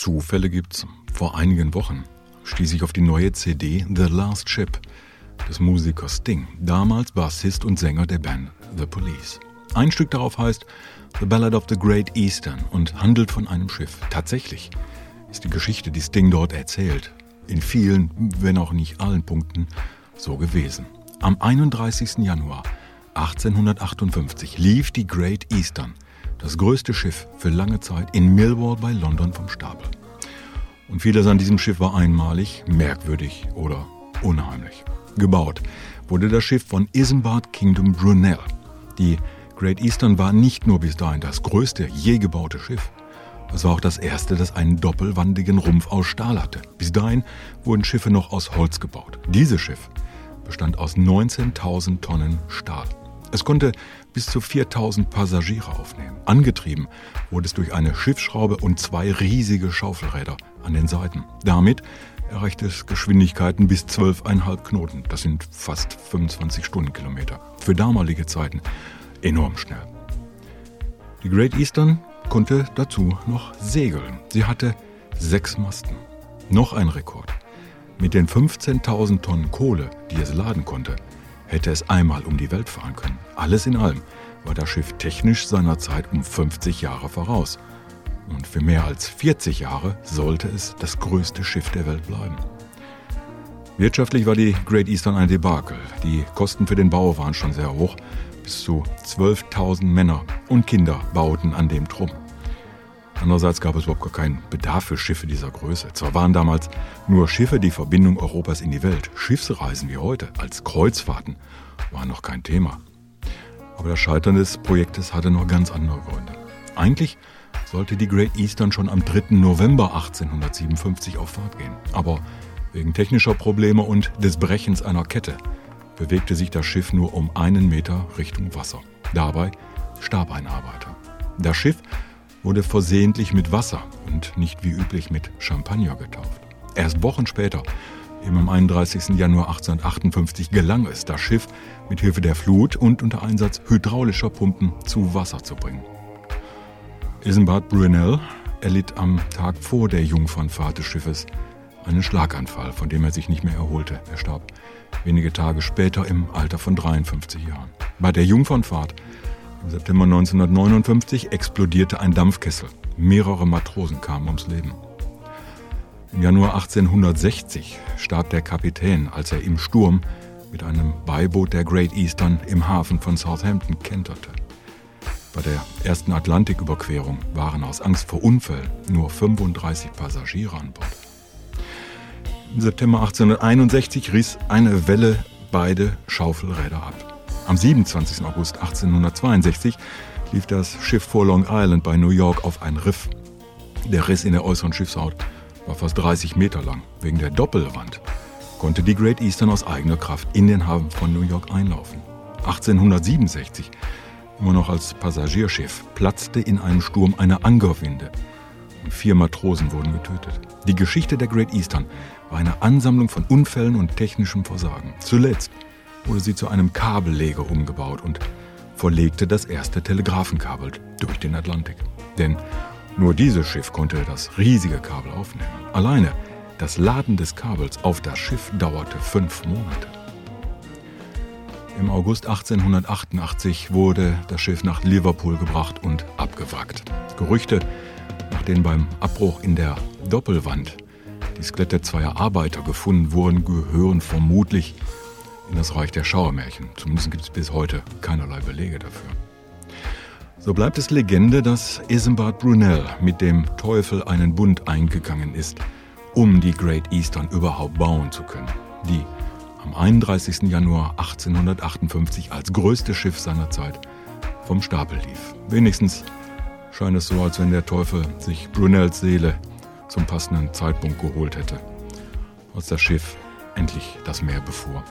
Zufälle gibt's. Vor einigen Wochen stieß ich auf die neue CD The Last Ship des Musikers Sting, damals Bassist und Sänger der Band The Police. Ein Stück darauf heißt The Ballad of the Great Eastern und handelt von einem Schiff. Tatsächlich ist die Geschichte, die Sting dort erzählt, in vielen, wenn auch nicht allen Punkten so gewesen. Am 31. Januar 1858 lief die Great Eastern, das größte Schiff für lange Zeit, in Millwall bei London vom Stapel. Und vieles an diesem Schiff war einmalig, merkwürdig oder unheimlich. Gebaut wurde das Schiff von Isambard Kingdom Brunel. Die Great Eastern war nicht nur bis dahin das größte je gebaute Schiff. Es war auch das erste, das einen doppelwandigen Rumpf aus Stahl hatte. Bis dahin wurden Schiffe noch aus Holz gebaut. Dieses Schiff bestand aus 19.000 Tonnen Stahl. Es konnte bis zu 4000 Passagiere aufnehmen. Angetrieben wurde es durch eine Schiffsschraube und zwei riesige Schaufelräder an den Seiten. Damit erreichte es Geschwindigkeiten bis 12,5 Knoten. Das sind fast 25 Stundenkilometer. Für damalige Zeiten enorm schnell. Die Great Eastern konnte dazu noch segeln. Sie hatte sechs Masten. Noch ein Rekord. Mit den 15.000 Tonnen Kohle, die es laden konnte, hätte es einmal um die Welt fahren können. Alles in allem war das Schiff technisch seiner Zeit um 50 Jahre voraus. Und für mehr als 40 Jahre sollte es das größte Schiff der Welt bleiben. Wirtschaftlich war die Great Eastern ein Debakel. Die Kosten für den Bau waren schon sehr hoch. Bis zu 12.000 Männer und Kinder bauten an dem Trumm. Andererseits gab es überhaupt gar keinen Bedarf für Schiffe dieser Größe. Zwar waren damals nur Schiffe die Verbindung Europas in die Welt. Schiffsreisen wie heute als Kreuzfahrten waren noch kein Thema. Aber das Scheitern des Projektes hatte noch ganz andere Gründe. Eigentlich sollte die Great Eastern schon am 3. November 1857 auf Fahrt gehen. Aber wegen technischer Probleme und des Brechens einer Kette bewegte sich das Schiff nur um einen Meter Richtung Wasser. Dabei starb ein Arbeiter. Das Schiff wurde versehentlich mit Wasser und nicht wie üblich mit Champagner getauft. Erst Wochen später, eben am 31. Januar 1858, gelang es, das Schiff mit Hilfe der Flut und unter Einsatz hydraulischer Pumpen zu Wasser zu bringen. Isambard Brunel erlitt am Tag vor der Jungfernfahrt des Schiffes einen Schlaganfall, von dem er sich nicht mehr erholte. Er starb wenige Tage später im Alter von 53 Jahren. Bei der Jungfernfahrt im September 1959 explodierte ein Dampfkessel. Mehrere Matrosen kamen ums Leben. Im Januar 1860 starb der Kapitän, als er im Sturm mit einem Beiboot der Great Eastern im Hafen von Southampton kenterte. Bei der ersten Atlantiküberquerung waren aus Angst vor Unfällen nur 35 Passagiere an Bord. Im September 1861 riss eine Welle beide Schaufelräder ab. Am 27. August 1862 lief das Schiff vor Long Island bei New York auf ein Riff. Der Riss in der äußeren Schiffshaut war fast 30 Meter lang. Wegen der Doppelwand konnte die Great Eastern aus eigener Kraft in den Hafen von New York einlaufen. 1867, immer noch als Passagierschiff, platzte in einem Sturm eine Angerwinde und vier Matrosen wurden getötet. Die Geschichte der Great Eastern war eine Ansammlung von Unfällen und technischem Versagen. Zuletzt wurde sie zu einem Kabelleger umgebaut und verlegte das erste Telegrafenkabel durch den Atlantik. Denn nur dieses Schiff konnte das riesige Kabel aufnehmen. Alleine das Laden des Kabels auf das Schiff dauerte fünf Monate. Im August 1888 wurde das Schiff nach Liverpool gebracht und abgewrackt. Gerüchte, nach denen beim Abbruch in der Doppelwand die Skelette zweier Arbeiter gefunden wurden, gehören vermutlich in das Reich der Schauermärchen. Zumindest gibt es bis heute keinerlei Belege dafür. So bleibt es Legende, dass Isambard Brunel mit dem Teufel einen Bund eingegangen ist, um die Great Eastern überhaupt bauen zu können, die am 31. Januar 1858 als größtes Schiff seiner Zeit vom Stapel lief. Wenigstens scheint es so, als wenn der Teufel sich Brunels Seele zum passenden Zeitpunkt geholt hätte, als das Schiff endlich das Meer befuhr.